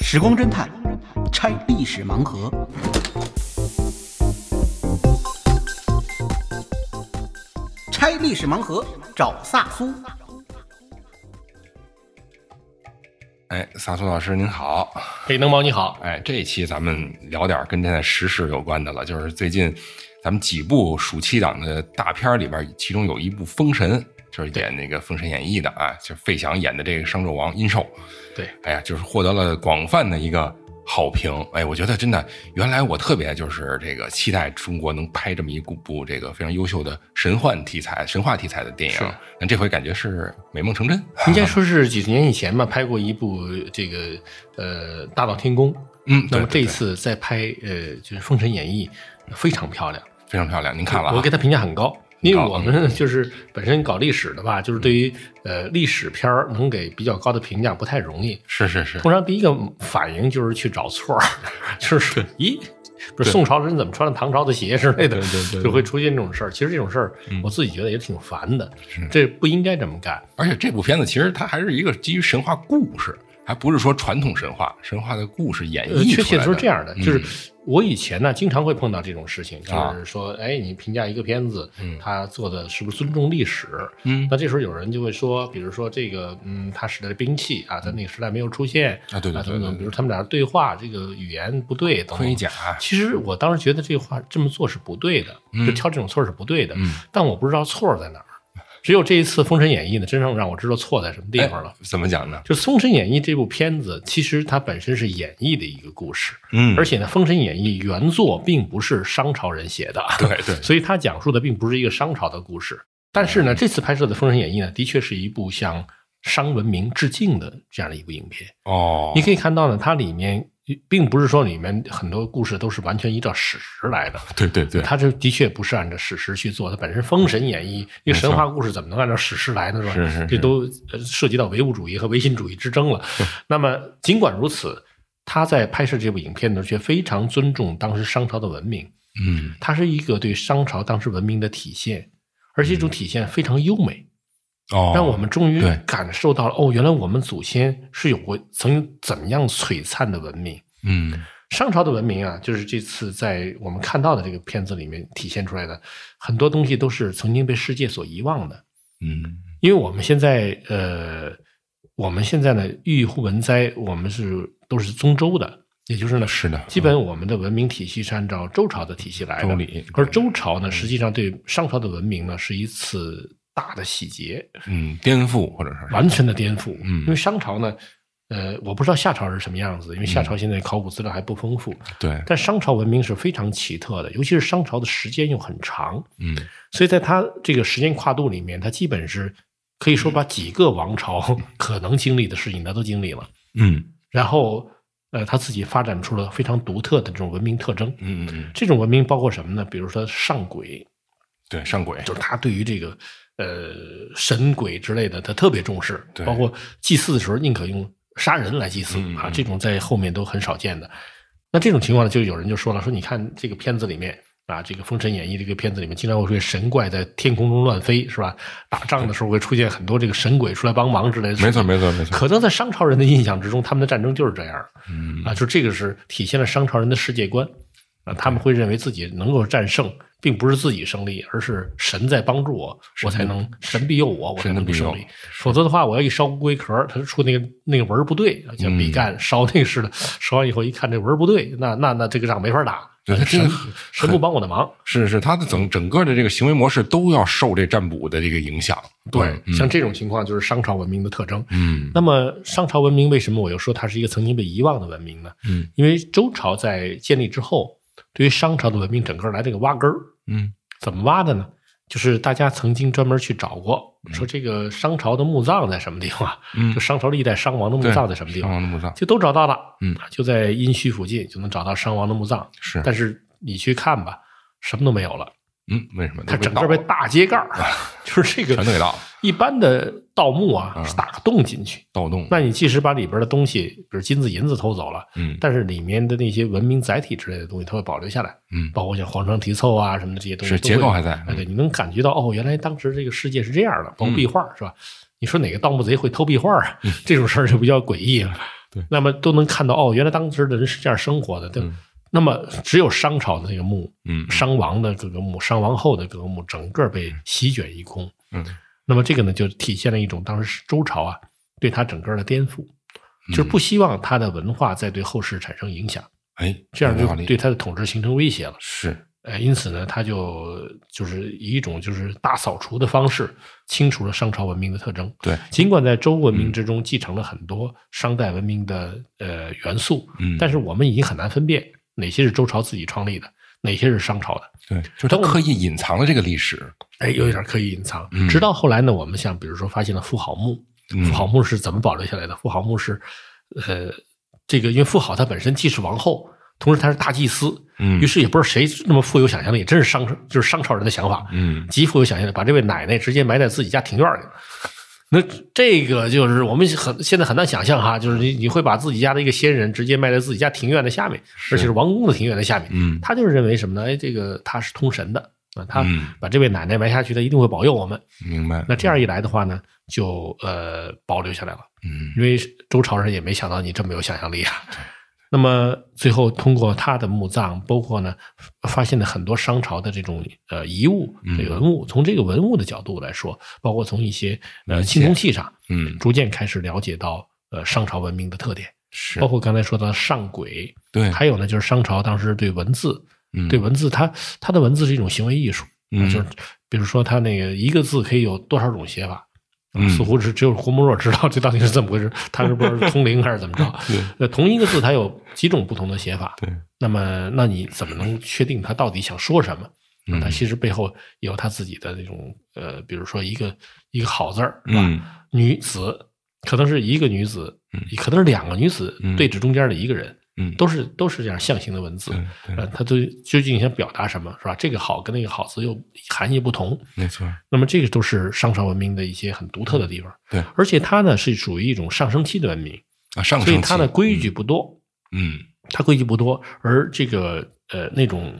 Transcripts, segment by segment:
时光侦探拆历史盲盒。拆历史盲盒，找萨苏。哎，萨苏老师您好，嘿，能猫你好，哎，这一期咱们聊点跟现在时事有关的了，就是最近咱们几部暑期档的大片里边，其中有一部《封神》，就是演那个《封神演义》的啊，就费翔演的这个商纣王殷寿，对，哎呀，就是获得了广泛的一个好评。哎，我觉得真的，原来我特别就是这个期待中国能拍这么一部这个非常优秀的神幻题材、神话题材的电影是，那这回感觉是美梦成真。应该 说是几十年以前吧，拍过一部这个呃《大闹天宫》，嗯，那么这次再拍呃就是《封神演义》，非常漂亮，非常漂亮，您看了啊？我给他评价很高。因为我们就是本身搞历史的吧，就是对于呃历史片儿能给比较高的评价不太容易。是是是，通常第一个反应就是去找错儿，就是咦，不是宋朝人怎么穿了唐朝的鞋之类的，就会出现这种事儿。其实这种事儿，我自己觉得也挺烦的，这不应该这么干。而且这部片子其实它还是一个基于神话故事，还不是说传统神话，神话的故事演呃，绎确切是这样的，嗯就是我以前呢经常会碰到这种事情，就啊是说，哎，你评价一个片子，嗯。他做的是不是尊重历史？嗯。那这时候有人就会说，比如说这个，嗯，他使的兵器啊，在那个时代没有出现啊对对对比如他们俩对话，这个语言不对，等等。盔甲，其实我当时觉得这话这么做是不对的，就挑这种错是不对的，嗯。但我不知道错在哪儿。只有这一次《封神演义》呢，真正让我知道错在什么地方了。哎怎么讲呢？就《封神演义》这部片子，其实它本身是演绎的一个故事，嗯而且呢，《封神演义》原作并不是商朝人写的，对对所以它讲述的并不是一个商朝的故事。但是呢，这次拍摄的《封神演义》呢，的确是一部向商文明致敬的这样的一部影片。哦你，可以看到呢，它里面并不是说里面很多故事都是完全依照史实来的，对对对，它这的确不是按照史实去做，它本身《封神演义》一个神话故事怎么能按照史实来呢？是吧？是是是这都呃涉及到唯物主义和唯心主义之争了。那么尽管如此，他在拍摄这部影片的时候却非常尊重当时商朝的文明，嗯它是一个对商朝当时文明的体现，而且这种体现非常优美。哦，让我们终于感受到了，哦，原来我们祖先是有过曾经怎么样璀璨的文明。嗯商朝的文明啊，就是这次在我们看到的这个片子里面体现出来的很多东西，都是曾经被世界所遗忘的。嗯因为我们现在，呃，我们现在呢，郁乎文哉，我们是都是宗周的，也就是呢，是的基本我们的文明体系是按照周朝的体系来的。周礼而周朝呢，实际上对商朝的文明呢，是一次大的洗劫。嗯，颠覆或者是完全的颠覆。嗯因为商朝呢，呃，我不知道夏朝是什么样子，因为夏朝现在考古资料还不丰富。对，但商朝文明是非常奇特的，尤其是商朝的时间又很长，嗯所以在它这个时间跨度里面，它基本是可以说把几个王朝 可能经历的事情，它都经历了。嗯然后，呃，他自己发展出了非常独特的这种文明特征。嗯嗯嗯，这种文明包括什么呢？比如说上轨，对，上轨就是他对于这个呃神鬼之类的，他特别重视，对包括祭祀的时候宁可用杀人来祭祀、啊，这种在后面都很少见的。那这种情况呢，就有人就说了，说你看这个片子里面啊，这个《封神演义》这个片子里面，经常会出现神怪在天空中乱飞，是吧？打仗的时候会出现很多这个神鬼出来帮忙之类的。没错没错没错，可能在商朝人的印象之中，他们的战争就是这样嗯啊，就这个是体现了商朝人的世界观啊，他们会认为自己能够战胜，并不是自己胜利，而是神在帮助我，我才能神庇佑我，我才能胜利。否则的话，我要一烧乌龟壳，它出那个那个纹儿不对，像嗯比干烧那个似的，烧完以后一看这纹儿不对，那那那这个仗没法打，对它真神的神不帮我的忙。是是，他的整整个的这个行为模式都要受这占卜的这个影响。对，嗯像这种情况就是商朝文明的特征。嗯那么商朝文明为什么我又说它是一个曾经被遗忘的文明呢？嗯因为周朝在建立之后，对于商朝的文明整个来这个挖根儿，嗯怎么挖的呢？就是大家曾经专门去找过，说这个商朝的墓葬在什么地方？嗯就商朝历代商王的墓葬在什么地方？商王的墓葬就都找到了，嗯，就在殷墟附近就能找到商王的墓葬。是，但是你去看吧，什么都没有了，嗯，为什么？它整个被大揭盖儿，就是这个全都给盗了，一般的盗墓啊啊是打个洞进去，盗洞。那你即使把里边的东西，比如金子、银子偷走了，嗯但是里面的那些文明载体之类的东西，它会保留下来，嗯，包括像黄砖题凑啊什么的这些东西是，结构还在哎，对，你能感觉到哦，原来当时这个世界是这样的，包括壁画、是吧？你说哪个盗墓贼会偷壁画啊？这种事儿就比较诡异了。对那么都能看到哦，原来当时的人是这样生活的。对，嗯那么只有商朝的这个墓，嗯商王的各个墓，商王后的各个墓，整个被席卷一空。嗯。那么这个呢，就体现了一种当时周朝啊对他整个的颠覆，就是嗯不希望他的文化再对后世产生影响，哎，这样就对他的统治形成威胁了。是。哎，因此呢，他就就是以一种就是大扫除的方式，清除了商朝文明的特征。对，尽管在周文明之中继承了很多商代文明的呃元素，嗯。但是我们已经很难分辨哪些是周朝自己创立的，哪些是商朝的。对，就是他刻意隐藏了这个历史。哎，有一点刻意隐藏。嗯直到后来呢，我们像比如说发现了妇好墓，嗯妇好墓是怎么保留下来的？妇好墓是，呃，这个因为妇好她本身既是王后，同时她是大祭司，嗯于是也不知道谁那么富有想象力，真是商就是商朝人的想法，嗯极富有想象力，把这位奶奶直接埋在自己家庭院里。那这个就是我们很现在很难想象哈，就是你你会把自己家的一个先人直接埋在自己家庭院的下面，而且是王宫的庭院的下面。嗯他就是认为什么呢？哎，这个他是通神的啊，他嗯把这位奶奶埋下去，他一定会保佑我们。明白。那这样一来的话呢，就呃保留下来了，嗯因为周朝人也没想到你这么有想象力啊。那么最后通过他的墓葬，包括呢发现了很多商朝的这种呃遗物、嗯这个文物，从这个文物的角度来说，包括从一些呃青铜器上，嗯。逐渐开始了解到呃商朝文明的特点，是。包括刚才说到上轨，对。还有呢就是商朝当时对文字，嗯。对文字，它它的文字是一种行为艺术，嗯。就是比如说它那个一个字可以有多少种写法。嗯似乎是只有胡沫若知道这到底是怎么回事，他是不是通灵还是怎么着？对呃，同一个字它有几种不同的写法，对那么那你怎么能确定他到底想说什么？嗯他其实背后有他自己的那种呃，比如说一个一个好字儿，是吧？嗯女子可能是一个女子，嗯可能是两个女子嗯对峙中间的一个人，嗯。都是都是这样象形的文字。呃，它都究竟想表达什么，是吧？这个好跟那个好字又含义不同，没错。那么这个都是商朝文明的一些很独特的地方。对。而且它呢是属于一种上升期的文明，啊上升期。所以它的规矩不多，嗯。它规矩不多，而这个呃那种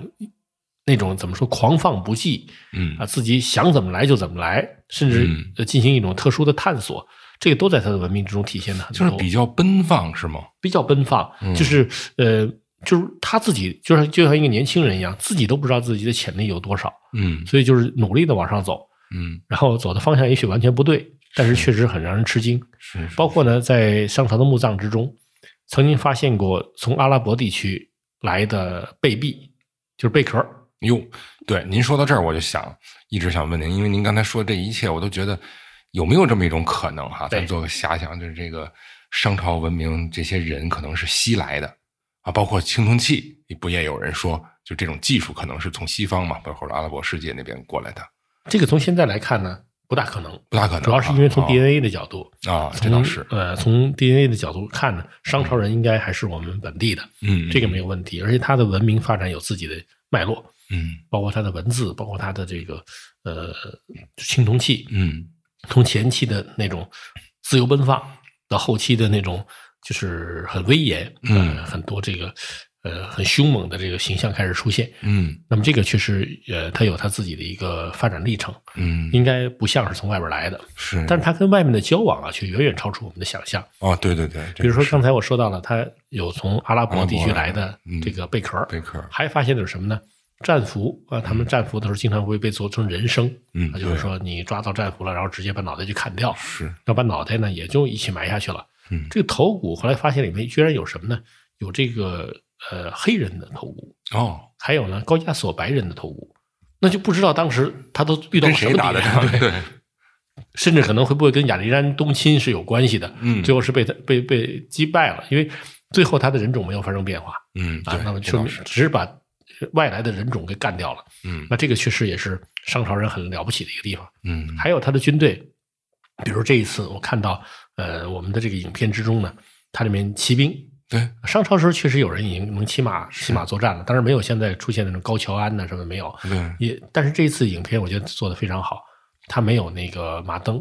那种怎么说狂放不羁嗯。啊，自己想怎么来就怎么来，甚至进行一种特殊的探索，这个都在他的文明之中体现的很多。就是比较奔放是吗？比较奔放，嗯就是呃，就是他自己就像就像一个年轻人一样，自己都不知道自己的潜力有多少，嗯所以就是努力的往上走，嗯然后走的方向也许完全不对，但是确实很让人吃惊。是是包括呢，在商朝的墓葬之中，曾经发现过从阿拉伯地区来的贝币，就是贝壳。哟，对，您说到这儿，我就想一直想问您，因为您刚才说这一切，我都觉得有没有这么一种可能哈？对咱做个遐想，就是这个商朝文明这些人可能是西来的啊，包括青铜器，不也有人说，就这种技术可能是从西方嘛，包括阿拉伯世界那边过来的，这个从现在来看呢，不大可能，不大可能啊。主要是因为从哦 DNA 的角度，啊，这从倒是，呃从 DNA 的角度看呢，商朝人应该还是我们本地的，嗯，这个没有问题，而且它的文明发展有自己的脉络。嗯包括它的文字，包括它的这个呃青铜器，嗯从前期的那种自由奔放，到后期的那种就是很威严，嗯呃很多这个呃很凶猛的这个形象开始出现。嗯那么这个确实呃，它有它自己的一个发展历程，嗯，应该不像是从外边来的，是，但是它跟外面的交往啊，却远远超出我们的想象。哦，对对对，比如说刚才我说到了，它有从阿拉伯地区来的这个贝壳，贝壳，还发现的是什么呢？战俘啊，他们战俘的时候经常会被做成人参，嗯啊，就是说你抓到战俘了，然后直接把脑袋就砍掉，是，然后把脑袋呢也就一起埋下去了。嗯这个头骨后来发现里面居然有什么呢？有这个呃黑人的头骨，哦，还有呢高加索白人的头骨，那就不知道当时他都遇到什么人仗？对，对，甚至可能会不会跟亚历山东侵是有关系的？嗯最后是被他被被击败了，因为最后他的人种没有发生变化嗯，啊，，那么说明这倒是，只是把外来的人种给干掉了。嗯。那这个确实也是商朝人很了不起的一个地方。嗯，还有他的军队，比如这一次我看到，呃，我们的这个影片之中呢，它里面骑兵，对，商朝时候确实有人已经能骑马骑马作战了，当然没有现在出现那种高桥安呐什么没有，对，也但是这一次影片我觉得做的非常好，它没有那个马蹬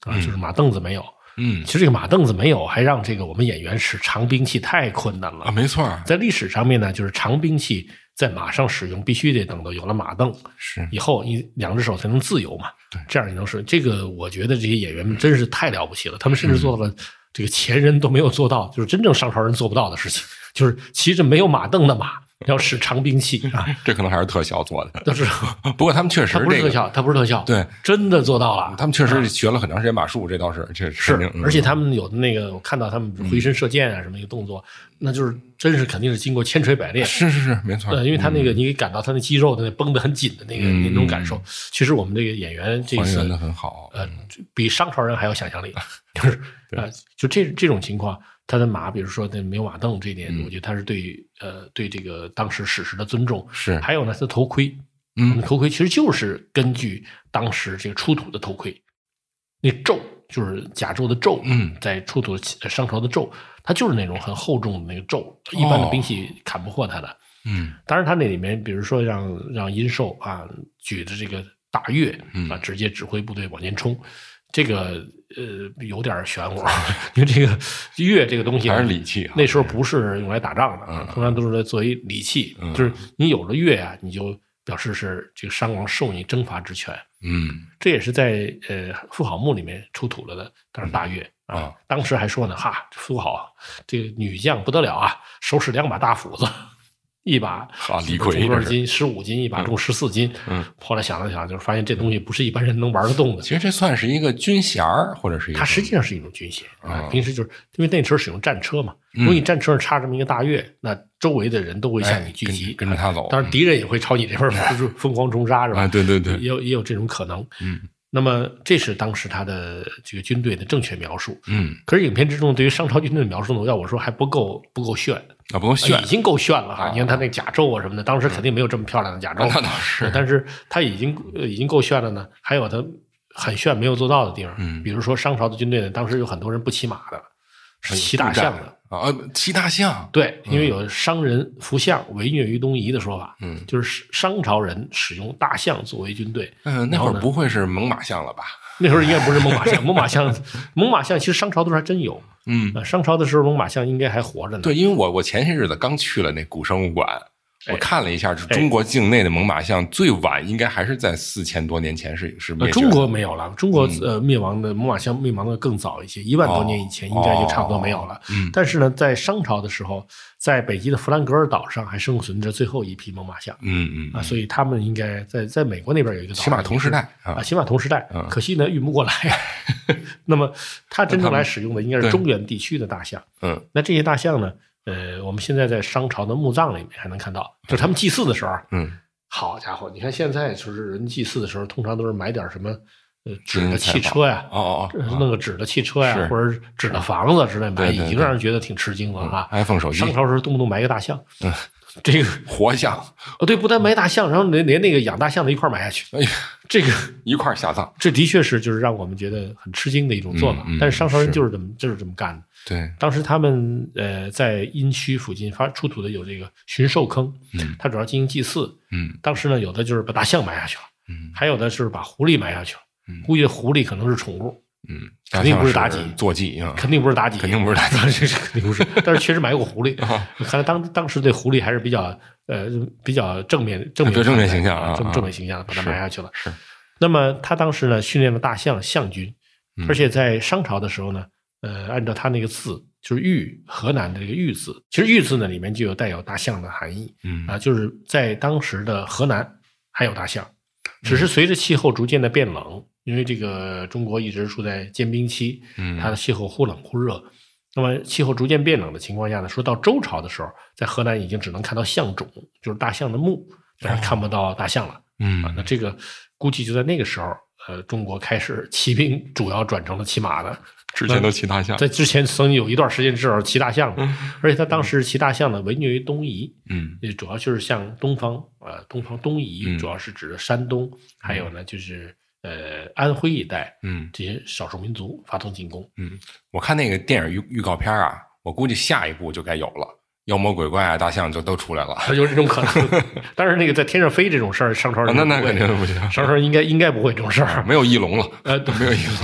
啊，嗯。就是马凳子没有。嗯。其实这个马凳子没有，还让这个我们演员使长兵器太困难了。啊，。没错，在历史上面呢，就是长兵器在马上使用，必须得等到有了马凳是，以后，你两只手才能自由嘛对。这样你能使这个，我觉得这些演员们真是太了不起了，他们甚至做到了这个前人都没有做到，就是真正商朝人做不到的事情，就是骑着没有马镫的马，要使长兵器啊，这可能还是特效做的。都是 不过他们确实这个，不是特效，他不是特效，对，真的做到了。他们确实学了很长时间马术，这倒是这是，嗯而且他们有的那个，我看到他们回身射箭啊，什么一个动作，那就是真是肯定是经过千锤百炼。是是是没错，呃，因为他那嗯个你感到他那肌肉的那绷得很紧的那个嗯那种感受。其实我们这个演员这次还原的很好。呃，比商朝人还有想象力，就是啊、呃就这这种情况，他的马，比如说那没有马镫这一点，嗯我觉得他是对呃对这个当时史实的尊重。是还有呢，他的头盔，嗯头盔其实就是根据当时这个出土的头盔，那胄就是甲胄的胄，嗯在出土的商朝的胄，它就是那种很厚重的那个胄，一般的兵器砍不破它的。嗯当然，他那里面，比如说让让殷寿啊举着这个大钺嗯啊，直接指挥部队往前冲，这个呃有点玄乎，因为这个钺这个东西还是礼器啊那时候不是用来打仗的，嗯通常都是作为礼器，嗯就是你有了钺啊，你就表示是这个商王授你征伐之权。嗯这也是在呃妇好墓里面出土了的，但是大钺啊啊，当时还说呢，哈，妇好这个女将不得了啊，手使两把大斧子，一把啊李逵多少斤？十五斤，一把重十四斤。嗯，后来想了想，就是发现这东西不是一般人能玩得动的其。实这算是一个军衔儿，或者是一个它实际上是一种军衔啊啊，平时就是因为那时候使用战车嘛，嗯如果你战车上插这么一个大月，那周围的人都会向你聚集，跟着他走当然敌人也会朝你这边儿 就是疯狂冲杀，是吧？啊，对对对也，有也有这种可能。嗯那么这是当时他的这个军队的正确描述。嗯，可是影片之中对于商朝军队的描述呢，要我说还不够不够炫，啊，不够炫已，经够炫了哈。啊你看他那甲胄啊什么的，当时肯定没有这么漂亮的甲胄，那倒是，但是他已经呃已经够炫了呢。还有他很炫没有做到的地方，嗯比如说商朝的军队呢，当时有很多人不骑马的，是骑大象的。啊，呃骑大象，对，因为有商人服象为虐于东夷的说法，嗯就是商朝人使用大象作为军队。嗯，那会儿不会是猛犸象了吧？那时候应该不是猛犸象，猛犸象，猛犸象其实商朝的时候还真有。嗯，呃，商朝的时候猛犸象应该还活着呢。对，因为我我前些日子刚去了那古生物馆，我哎看了一下，就中国境内的猛犸象最晚应该还是在四千多年前是是灭绝中。国没有了，中国嗯呃灭亡的猛犸象灭亡的更早一些，一万多年以前应该就差不多没有了。嗯但是呢，在商朝的时候，在北极的弗兰格尔岛上还生存着最后一批猛犸象嗯嗯啊，所以他们应该在在美国那边有一个岛，起码同时代啊啊，起码同时代嗯。可惜呢，运不过来。那么，它真正来使用的应该是中原地区的大象。嗯那这些大象呢？呃，我们现在在商朝的墓葬里面还能看到，就是他们祭祀的时候，嗯，好家伙，你看现在就是人祭祀的时候，通常都是买点什么呃纸的汽车呀，哦哦哦，弄个纸的汽车呀，或者纸的房子之类买，已经让人觉得挺吃惊了啊。iPhone 手机商朝时候动不动买个大象，嗯，这个 活象，哦对，不但埋大象，然后连连那个养大象的一块儿买下去，哎呀，这个一块下葬。这的确是就是让我们觉得很吃惊的一种做法。嗯嗯但是商朝人就是这么就是这么干的。对，当时他们呃在殷墟附近发出土的有这个驯兽坑，嗯它主要进行祭祀。嗯当时呢，有的就是把大象埋下去了，嗯还有的是把狐狸埋下去了。嗯估计狐狸可能是宠物，嗯，肯定不是妲己。坐骑啊，肯定不是妲己，肯定不是妲己。这 是肯定不是。但是确实埋过狐狸，啊。看来当当时对狐狸还是比较呃比较正面正面正面形象啊啊正正面形象把它是埋下去了。是，那么他当时呢训练了大象象军，嗯。而且在商朝的时候呢，呃，按照他那个字就是玉河南的这个玉字，其实玉字呢里面就有带有大象的含义嗯。啊，就是在当时的河南还有大象，只是随着气候逐渐的变冷，因为这个中国一直处在坚冰期，嗯它的气候忽冷忽热。那么气候逐渐变冷的情况下呢，说到周朝的时候，在河南已经只能看到象冢，就是大象的墓，但是看不到大象了。啊，那嗯这个估计就在那个时候，呃，中国开始骑兵主要转成了骑马的。之前都骑大象，在之前曾经有一段时间至少骑大象的，而且他当时骑大象呢，为虐于东夷，嗯主要就是向东方，呃，东方东夷嗯主要是指的山东，还有呢就是呃安徽一带嗯这些少数民族发动进攻。嗯，我看那个电影预预告片啊，我估计下一部就该有了，妖魔鬼怪啊，大象就都出来了。有这种可能，但是那个在天上飞这种事儿，商朝人啊那那肯定不行商朝人应该应该不会这种事儿。没有翼龙了，呃，对 没有翼龙。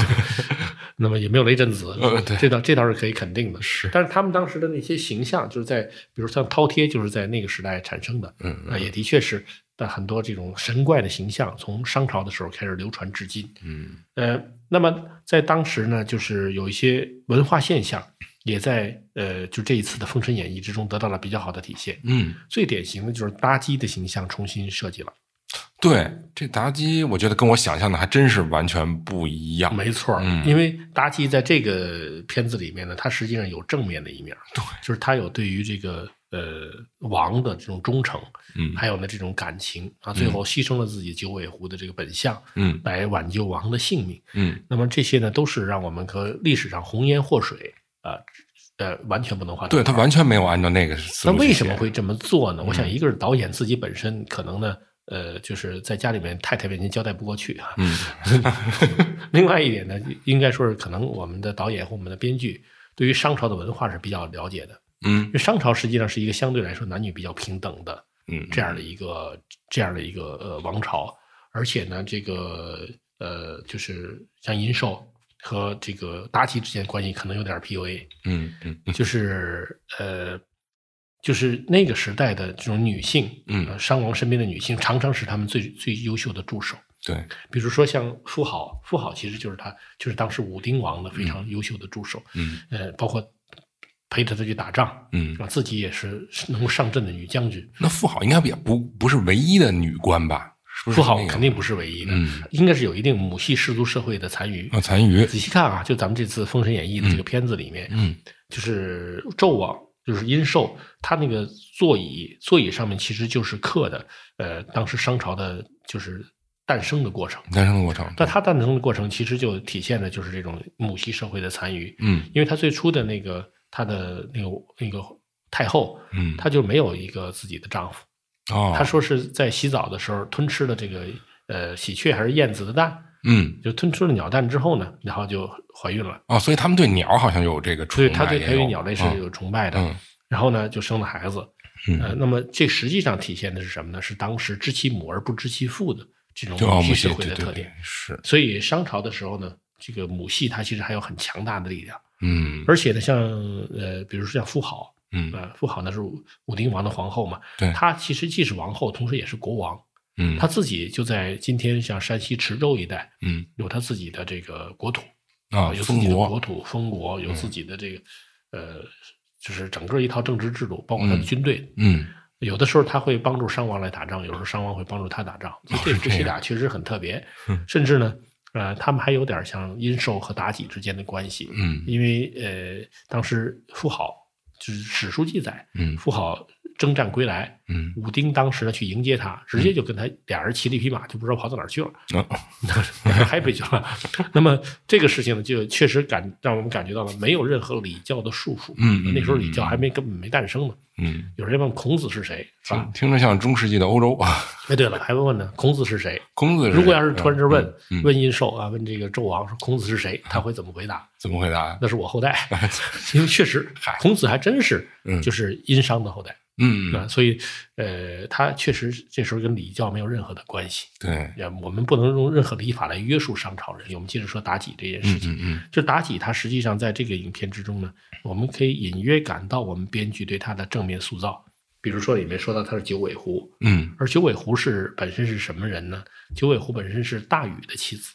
那么也没有雷震子，呃对这倒这倒是可以肯定的。是但是他们当时的那些形象，就是在比如像饕餮，就是在那个时代产生的，嗯啊，也的确是，但很多这种神怪的形象，从商朝的时候开始流传至今。嗯呃，那么在当时呢，就是有一些文化现象，也在呃，就这一次的《封神演义》之中得到了比较好的体现。嗯，最典型的就是妲己的形象重新设计了，对，这妲己我觉得跟我想象的还真是完全不一样。没错，嗯因为妲己在这个片子里面呢，她实际上有正面的一面，对，就是她有对于这个呃王的这种忠诚，嗯还有呢这种感情啊，最后牺牲了自己九尾狐的这个本相，嗯来挽救王的性命。嗯那么这些呢，都是让我们和历史上红颜祸水啊呃完全不能划等号。对他完全没有按照那个那。为什么会这么做呢？我嗯想，一个是导演自己本身可能呢，呃，就是在家里面太太面前交代不过去啊。嗯 另外一点呢，应该说是可能我们的导演和我们的编剧对于商朝的文化是比较了解的，嗯。因为商朝实际上是一个相对来说男女比较平等的嗯。这样的一个这样的一个呃王朝，而且呢，这个呃，就是像殷寿和这个妲己之间的关系可能有点 PUA，嗯嗯嗯。就是 呃，就是那个时代的这种女性，嗯。呃商王身边的女性常常是他们最最优秀的助手。对。比如说像妇好，妇好其实就是他，就是当时武丁王的非常优秀的助手。嗯。呃，包括陪着他去打仗，嗯，啊，自己也是是能够上阵的女将军。那妇好应该也不不是唯一的女官吧？是不是妇好肯定不是唯一的，嗯应该是有一定母系氏族社会的残余。啊残余仔细看啊，就咱们这次《封神演义》的这个片子里面，嗯就是纣王，就是殷寿，他那个座椅，座椅上面其实就是刻的，呃，当时商朝的就是诞生的过程。诞生的过程。但他诞生的过程其实就体现的就是这种母系社会的残余，嗯因为他最初的那个他的那个那个太后，嗯她就没有一个自己的丈夫，哦，她说是在洗澡的时候吞吃了这个呃喜鹊还是燕子的蛋，嗯就吞吃了鸟蛋之后呢，然后就怀孕了。哦，所以他们对鸟好像有这个崇拜，也有培育鸟类是嗯有崇拜的。嗯然后呢，就生了孩子。嗯呃，那么这实际上体现的是什么呢？是当时知其母而不知其父的这种母系社会对对对的特点。是所以商朝的时候呢，这个母系它其实还有很强大的力量，嗯。而且呢，像呃，比如说像妇好，嗯。呃，妇好呢是武武丁王的皇后嘛，对。她其实既是王后，同时也是国王。嗯。她自己就在今天像山西池州一带，嗯。有她自己的这个国土，啊有自己的国。国土封国，有嗯。自己的这个、呃，就是整个一套政治制度，包括他的嗯。军队。嗯。有的时候他会帮助商王来打仗，有时候商王会帮助他打仗，所以这这样。俩确实很特别。嗯。甚至呢，呃，他们还有点像殷寿和妲己之间的关系，嗯。因为呃，当时妇好就是史书记载，嗯。妇好征战归来，嗯武丁当时呢去迎接他，直接就跟他俩人骑了一匹马，就不知道跑到哪儿去了。哦 还回去了。那么这个事情呢，就确实感让我们感觉到了没有任何礼教的束缚。嗯嗯那时候礼教还没根本没诞生呢。嗯，有人问孔子是谁，是吧听？听着像中世纪的欧洲啊。哎，对了，还问问呢，孔子是谁？孔子如果要是突然之问问殷寿啊，问这个纣王说孔子是谁，他会怎么回答？怎么回答？那是我后代，因为确实孔子还真是嗯就是殷商的后代嗯，啊，所以呃，他确实这时候跟礼教没有任何的关系。对，也我们不能用任何礼法来约束商朝人。我们接着说妲己这件事情。嗯嗯嗯就妲己，她实际上在这个影片之中呢，我们可以隐约感到我们编剧对她的正面塑造。比如说里面说到她是九尾狐，嗯而九尾狐是本身是什么人呢？九尾狐本身是大禹的妻子，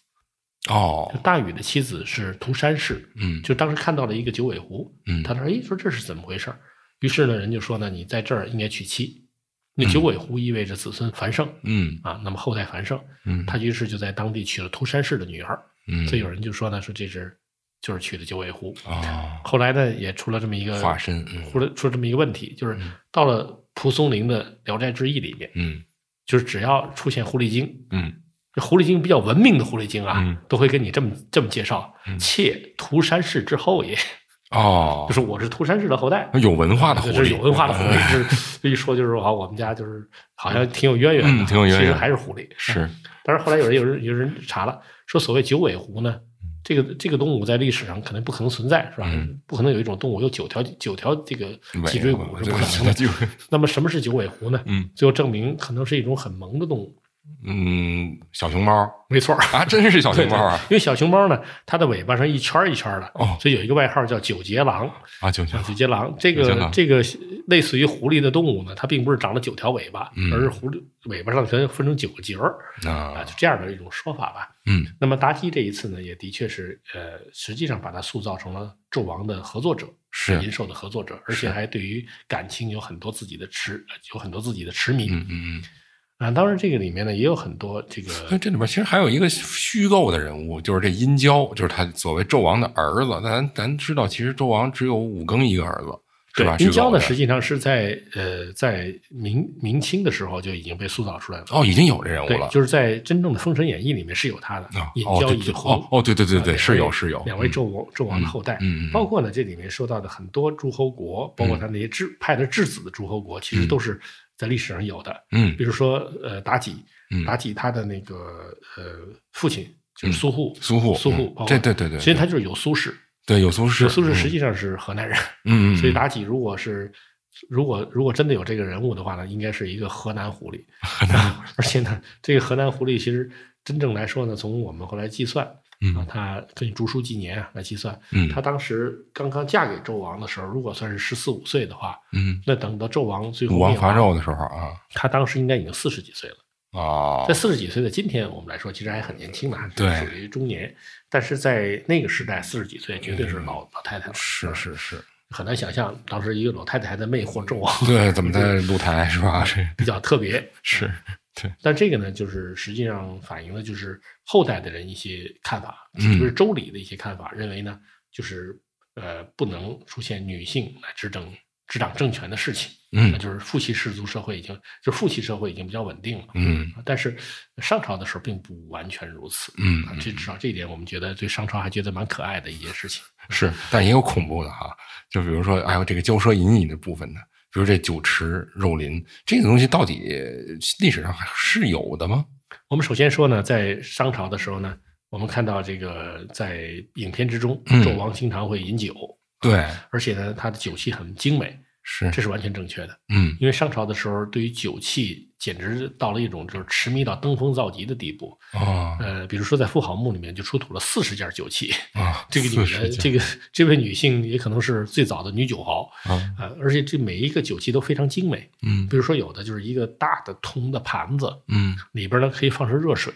哦大禹的妻子是涂山氏，嗯就当时看到了一个九尾狐，嗯他说：“哎，说这是怎么回事儿？”于是呢，人就说呢，你在这儿应该娶妻。那九尾狐意味着子孙繁盛嗯。啊，那么后代繁盛，嗯。他于是就在当地娶了涂山氏的女儿。嗯，所以有人就说呢，说这是就是娶的九尾狐。啊后来呢，也出了这么一个化身嗯。出了出了这么一个问题，就是到了蒲松龄的《聊斋志异》里面，嗯就是只要出现狐狸精，嗯。这狐狸精比较文明的狐狸精啊，嗯。都会跟你这么这么介绍：妾涂山氏之后也，哦。就，是我是涂山氏的后代。有文化的狐狸，有文化的狐狸，就是这一说就是好，我们家就是好像挺有渊源的，嗯挺有渊源。其实还是狐狸。是。但是后来有人有人有人查了，说所谓九尾狐呢，这个这个动物在历史上可能不可能存在，是吧？嗯。不可能有一种动物有九条九条这个脊椎骨是不可能的。那么什么是九尾狐呢？嗯。最后证明可能是一种很萌的动物，嗯，小熊猫。没错儿。啊，真是小熊猫啊，因为小熊猫呢，它的尾巴上一圈一圈的，哦。所以有一个外号叫九节狼。啊，九节狼，九节狼。这个这个类似于狐狸的动物呢，它并不是长了九条尾巴，嗯。而是狐狸尾巴上全分成九个节儿。啊，啊就，这样的一种说法吧。嗯。那么达西这一次呢，也的确是呃，实际上把它塑造成了纣王的合作者，是。银兽的合作者，而且还对于感情有很多自己的痴，有很多自己的痴迷。嗯嗯嗯。啊，当然这个里面呢也有很多这那个这里面其实还有一个虚构的人物，就是这殷郊，就是他所谓纣王的儿子。咱咱知道，其实纣王只有武庚一个儿子，是吧？殷郊呢，实际上是在呃在明明清的时候就已经被塑造出来了。哦，已经有这人物了，就是在真正的《封神演义》里面是有他的啊，殷郊以后哦哦对对对对啊是有是有两位嗯纣王纣王的后代，嗯包括呢这里面说到的很多诸侯国，包括他那些质派的质子的诸侯国，其实都是在历史上有的。嗯比如说呃妲己，嗯妲己她的那个呃父亲就是苏护，苏护苏护对对对对其实他就是有苏氏，对有苏轼，有苏氏实嗯际上是河南人，嗯嗯，所以嗯妲己如果是如果如果真的有这个人物的话呢，应该是一个河南狐狸。而且呢，这个河南狐狸其实真正来说呢，从我们后来计算啊嗯，它根据竹书纪年啊来计算，嗯她当时刚刚嫁给纣王的时候，如果算是十四五岁的话，嗯，那等到纣王最后武王灭伐纣的时候啊她当时应该已经四十几岁了。哦在，四十几岁的今天，我们来说其实还很年轻的，对属于中年。但是在那个时代，四十几岁绝对是老、老太太了，嗯是是是，很难想象当时一个老太太还在魅惑纣王，对，怎么在露台是吧？这 比较特别。是对，但这个呢，就是实际上反映了就是后代的人一些看法，嗯特别是周礼的一些看法，认为呢，就是呃不能出现女性来执政执掌政权的事情，嗯那就是父系氏族社会已经就是父系社会已经比较稳定了。嗯但是商朝的时候并不完全如此，嗯啊，这至少这一点我们觉得对商朝还觉得蛮可爱的一件事情。是，但也有恐怖的哈，就比如说，还有这个骄奢淫逸的部分的，比如这酒池肉林这个东西，到底历史上还是有的吗？我们首先说呢，在商朝的时候呢，我们看到这个在影片之中，嗯纣王经常会饮酒，对，而且呢，他的酒器很精美，是，这是完全正确的。嗯因为商朝的时候，对于酒器简直到了一种就是痴迷到登峰造极的地步。哦呃，比如说在富豪墓里面就出土了四十件酒器，啊，这个女人，这个个这位女性也可能是最早的女酒豪啊，呃、而且这每一个酒器都非常精美。嗯比如说有的就是一个大的铜的盘子，嗯里边呢可以放上热水，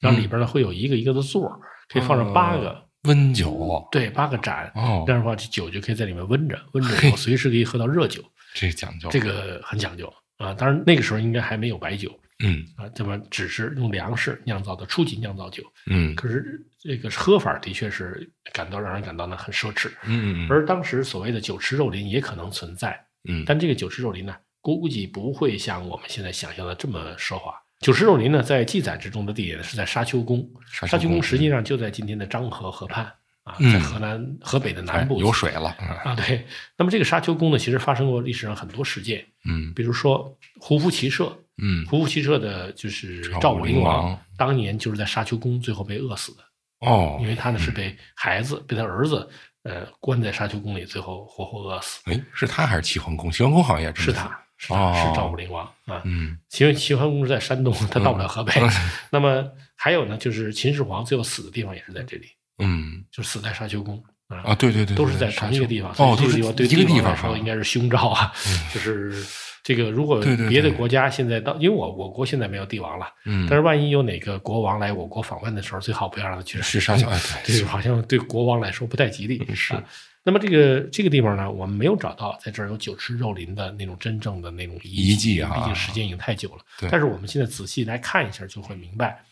然后里边呢会有一个一个的座儿，可以放上八个，哦温酒对，八个盏。哦这，样的话，这酒就可以在里面温着，温着以后随时可以喝到热酒，这讲究，这个很讲究啊。当然那个时候应该还没有白酒嗯啊，这么只是用粮食酿造的初级酿造酒。嗯可是这个喝法的确是感到让人感到呢很奢侈。嗯嗯而当时所谓的酒池肉林也可能存在，嗯，但这个酒池肉林呢，估计不会像我们现在想象的这么奢华。酒池肉林呢，在记载之中的地点是在沙丘宫，沙丘宫沙丘宫实际上就在今天的漳河河畔啊，嗯在河南河北的南哎部有水了，嗯啊。对，那么这个沙丘宫呢，其实发生过历史上很多事件，嗯比如说胡服骑射，嗯胡服骑射的就是赵赵武灵王王，当年就是在沙丘宫最后被饿死的。哦因，为他呢是被孩子、被他儿子呃关在沙丘宫里，最后活活饿死。哎，是他还是齐桓公？齐桓公好像也是他，是他，哦是赵武灵王啊。嗯因为齐桓公是在山东，他到不了河北。嗯那么还有呢，就是秦始皇最后死的地方也是在这里，嗯就死在沙丘宫啊。啊，对对对，都是在同一个地方，哦，这个地方对一个地方来说应该是凶兆啊。就是这个，如果别的国家现在到，因为我我国现在没有帝王了，嗯，但是万一有哪个国王来我国访问的时候，最好不要让他去是沙丘，哎，对，这个好像对国王来说不太吉利。是啊那么这个这个地方呢，我们没有找到在这儿有酒池肉林的那种真正的那种遗遗迹啊毕竟时间已经太久了。对但是我们现在仔细来看一下，就会明白，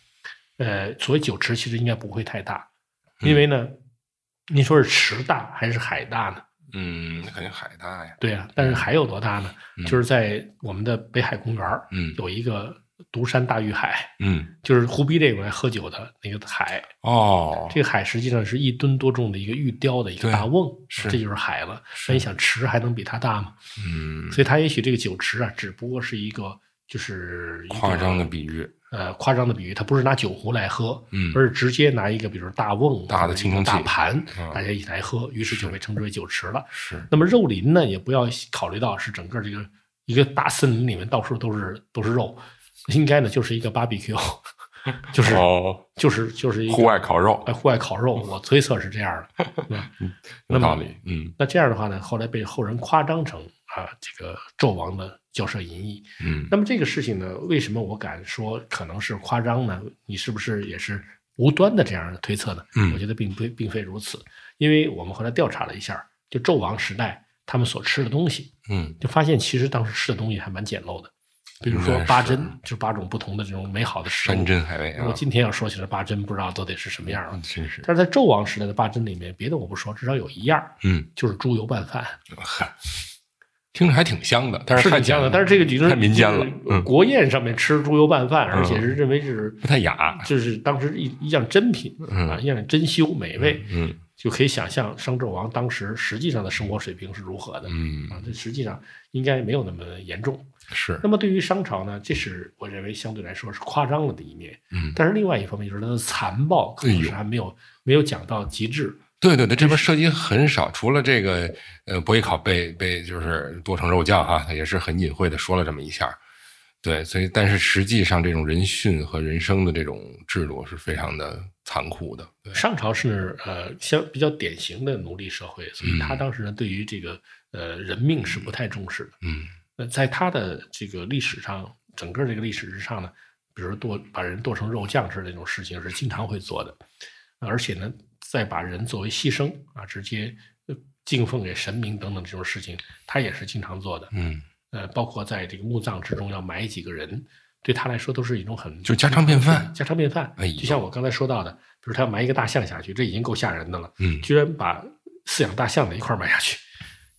呃，所谓酒池其实应该不会太大，嗯因为呢，你说是池大还是海大呢？嗯，那肯定海大呀，对啊，但是海有多大呢？嗯就是在我们的北海公园儿嗯有一个独山大玉海，嗯，就是湖滨这种来喝酒的那个海。哦，这个海实际上是一吨多重的一个玉雕的一个大瓮，是这就是海了。是那你想池还能比它大吗？嗯，所以它也许这个酒池啊，只不过是一个就是个夸张的比喻，呃夸张的比喻，它不是拿酒壶来喝，嗯。而是直接拿一个比如大瓮、大的或者一个青铜器。大盘，嗯。大家一起来喝，于是就被称之为酒池了。是，那么肉林呢，也不要考虑到是整个这个一个大森林里面到处都是都是肉，应该呢就是一个 barbecue，就是、哦，就是就是一户外烤肉。哎户外烤肉，我推测是这样的。对吧？那么有道理，嗯。那这样的话呢，后来被后人夸张成啊这个纣王的骄奢淫逸。嗯那么这个事情呢，为什么我敢说可能是夸张呢？你是不是也是无端的这样的推测呢？嗯我觉得并非并非如此，因为我们后来调查了一下，就纣王时代他们所吃的东西，嗯就发现其实当时吃的东西还蛮简陋的，比如说八珍，就是八种不同的这种美好的食物。山珍海味啊我，今天要说起来八珍，不知道都得是什么样了。真是，但是在纣王时代的八珍里面，别的我不说，至少有一样嗯，就是猪油拌饭，嗨，听着还挺香的，但是太香了。但是这个已经太民间了嗯国宴上面吃猪油拌饭，而且是认为是不太雅，就是当时一一样珍品嗯啊，一样珍馐美味，嗯就可以想象商纣王当时实际上的生活水平是如何的嗯，啊。这实际上应该没有那么严重。是那，么对于商朝呢，这是我认为相对来说是夸张了的一面。嗯，但是另外一方面就是它的残暴，可能是还没有没有讲到极致。对对对，这边涉及很少，除了这个呃伯邑考被被就是剁成肉酱哈，他也是很隐晦的说了这么一下，对，所以但是实际上这种人殉和人生的这种制度是非常的残酷的，对，商朝是呃相比较典型的奴隶社会，所以他嗯。当时呢对于这个呃人命是不太重视的。嗯。呃，在他的这个历史上，整个这个历史之上呢，比如剁把人剁成肉酱似的这种事情是经常会做的，而且呢，再把人作为牺牲啊，直接呃敬奉给神明等等这种事情，他也是经常做的。嗯，呃，包括在这个墓葬之中要埋几个人，对他来说都是一种很就家常便饭家常便饭。哎就像我刚才说到的，比如他要埋一个大象下去，这已经够吓人的了，嗯居然把饲养大象的一块儿埋下去，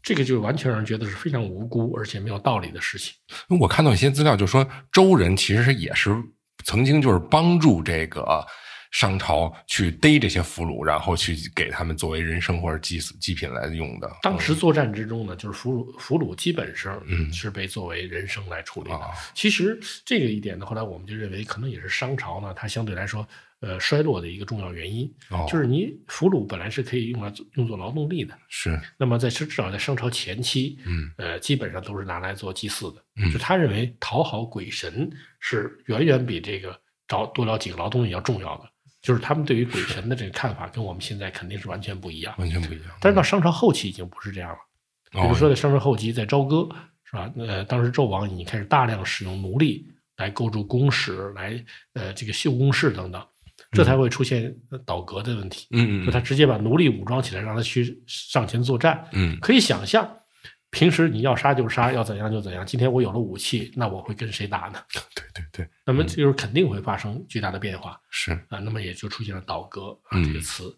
这个就完全让人觉得是非常无辜而且没有道理的事情。我看到一些资料，就说周人其实也是曾经就是帮助这个商朝去逮这些俘虏，然后去给他们作为人参或者祭祀祭品来用的。当时作战之中呢，就是俘虏俘虏基本上嗯是被作为人生来处理的。啊，其实这个一点呢，后来我们就认为可能也是商朝呢，它相对来说呃衰落的一个重要原因，哦就是你俘虏本来是可以用来用作劳动力的，是，那么在至少在商朝前期，嗯呃，基本上都是拿来做祭祀的。嗯就他认为讨好鬼神是远远比这个找多了几个劳动力要重要的。就是他们对于鬼神的这个看法跟我们现在肯定是完全不一样。完全不一样。但是到商朝后期已经不是这样了。比如说在商朝后期，在朝歌是吧？呃，当时纣王已经开始大量使用奴隶来构筑宫室，来呃这个修宫室等等，这才会出现呃倒戈的问题。嗯嗯就他直接把奴隶武装起来，让他去上前作战。嗯可以想象，平时你要杀就杀，要怎样就怎样。今天我有了武器，那我会跟谁打呢？对对对，那么这就是肯定会发生巨大的变化是啊。那么也就出现了倒戈啊嗯这个词。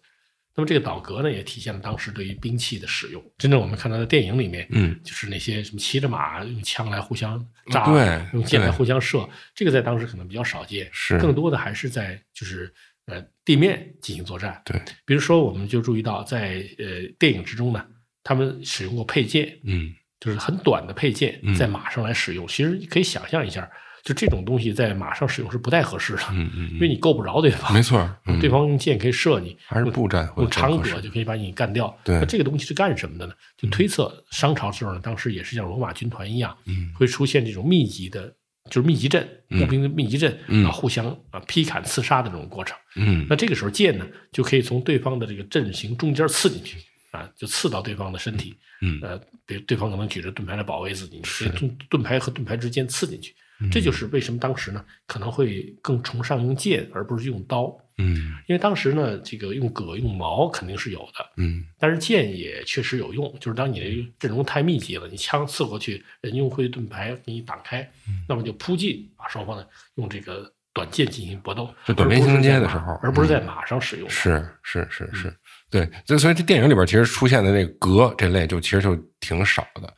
那么这个倒戈呢，也体现了当时对于兵器的使用。真正我们看到的电影里面，嗯就是那些什么骑着马用枪来互相炸，对用箭来互相射，这个在当时可能比较少见。是更多的还是在就是呃地面进行作战。对，比如说，我们就注意到在呃电影之中呢，他们使用过佩剑，嗯就是很短的佩剑嗯，在马上来使用。其实可以想象一下，就这种东西在马上使用是不太合适的，嗯嗯，因为你够不着对方。没错，嗯对方用剑可以射你，还是步战用长戈就可以把你干掉。对那这个东西是干什么的呢？就推测商朝时候呢，当时也是像罗马军团一样，嗯会出现这种密集的，就是密集阵，嗯步兵的密集阵嗯啊，互相啊劈砍刺杀的这种过程。嗯那这个时候剑呢，就可以从对方的这个阵型中间刺进去啊，就刺到对方的身体。嗯呃，比如对方可能举着盾牌来保卫自己，你是可以从盾牌和盾牌之间刺进去。嗯这就是为什么当时呢可能会更崇尚用剑而不是用刀，嗯因为当时呢这个用戈用矛肯定是有的，嗯但是剑也确实有用。就是当你的阵容太密集了，你枪刺过去，人用会盾牌给你挡开，嗯那么就扑进，把双方呢用这个短剑进行搏斗，就短兵相接的时候而不是在嗯马上使用的。是是是是，对，这所以这电影里边其实出现的这个格这类就其实就挺少的，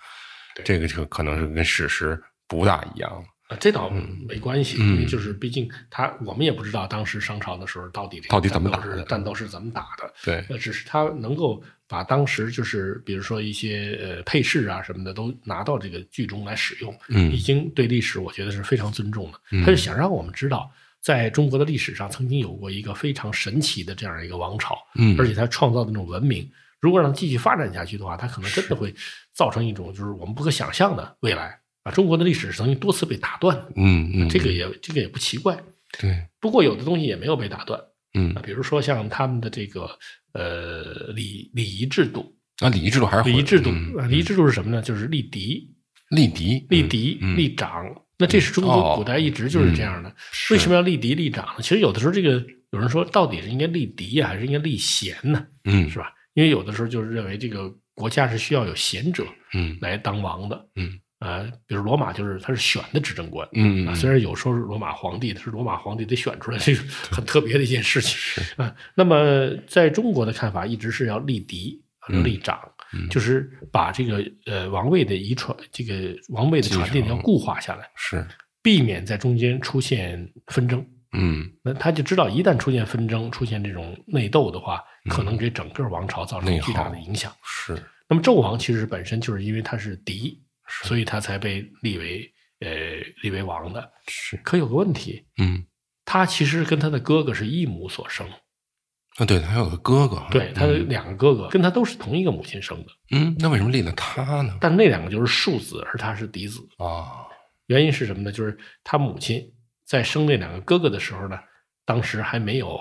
对这个就可能是跟史实不大一样。啊，这倒没关系，嗯因为就是毕竟他我们也不知道当时商朝的时候到底到底怎么打的是战斗是怎么打的，对，那，只是他能够把当时就是比如说一些呃配饰啊什么的都拿到这个剧中来使用，嗯已经对历史我觉得是非常尊重的。嗯他就想让我们知道，在中国的历史上曾经有过一个非常神奇的这样一个王朝，嗯而且它创造的那种文明，如果让它继续发展下去的话，它可能真的会造成一种就是我们不可想象的未来啊，中国的历史是曾经多次被打断的，嗯嗯，这个也这个也不奇怪。对，不过有的东西也没有被打断嗯啊，比如说像他们的这个呃礼礼仪制度，啊，礼仪制度还是会礼仪制度礼仪制度是什么呢？就是立嫡、立嫡，立嫡、嗯立长。那这是中国哦古代一直就是这样的。是为什么要立嫡立长呢？其实有的时候这个有人说，到底是应该立嫡呀，还是应该立贤呢？嗯是吧？因为有的时候就是认为这个国家是需要有贤者嗯来当王的。嗯呃，比如罗马就是他是选的执政官，啊，嗯啊虽然有时候是罗马皇帝，但是罗马皇帝得选出来，这个很特别的一件事情啊。那么在中国的看法，一直是要立嫡立长，嗯。就是把这个呃王位的遗传，这个王位的传递要固化下来，是。避免在中间出现纷争。嗯。那他就知道，一旦出现纷争、出现这种内斗的话，可能给整个王朝造成巨大的影响。是。那么纣王其实本身就是因为他是嫡，所以他才被立为呃立为王的。是。可有个问题，嗯。他其实跟他的哥哥是一母所生，啊，对他还有个哥哥，对，他的嗯两个哥哥跟他都是同一个母亲生的，嗯，那为什么立了他呢？但那两个就是庶子，而他是嫡子。啊，原因是什么呢？就是他母亲在生那两个哥哥的时候呢，当时还没有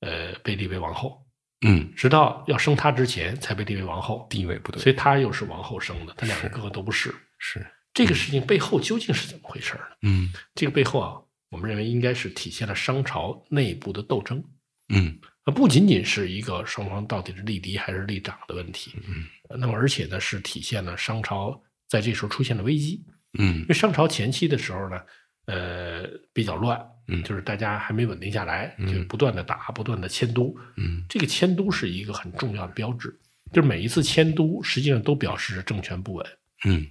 呃被立为王后，嗯，直到要生他之前才被立为王后，地位不对，所以他又是王后生的，他两个哥哥都不是。是这个事情背后究竟是怎么回事呢？嗯这个背后啊，我们认为应该是体现了商朝内部的斗争。嗯呃，不仅仅是一个双方到底是立敌还是立长的问题，嗯呃那么而且呢，是体现了商朝在这时候出现了危机。嗯因为商朝前期的时候呢，呃，比较乱，嗯就是大家还没稳定下来，嗯就不断的打，不断的迁都。嗯这个迁都是一个很重要的标志，就是每一次迁都实际上都表示着政权不稳。嗯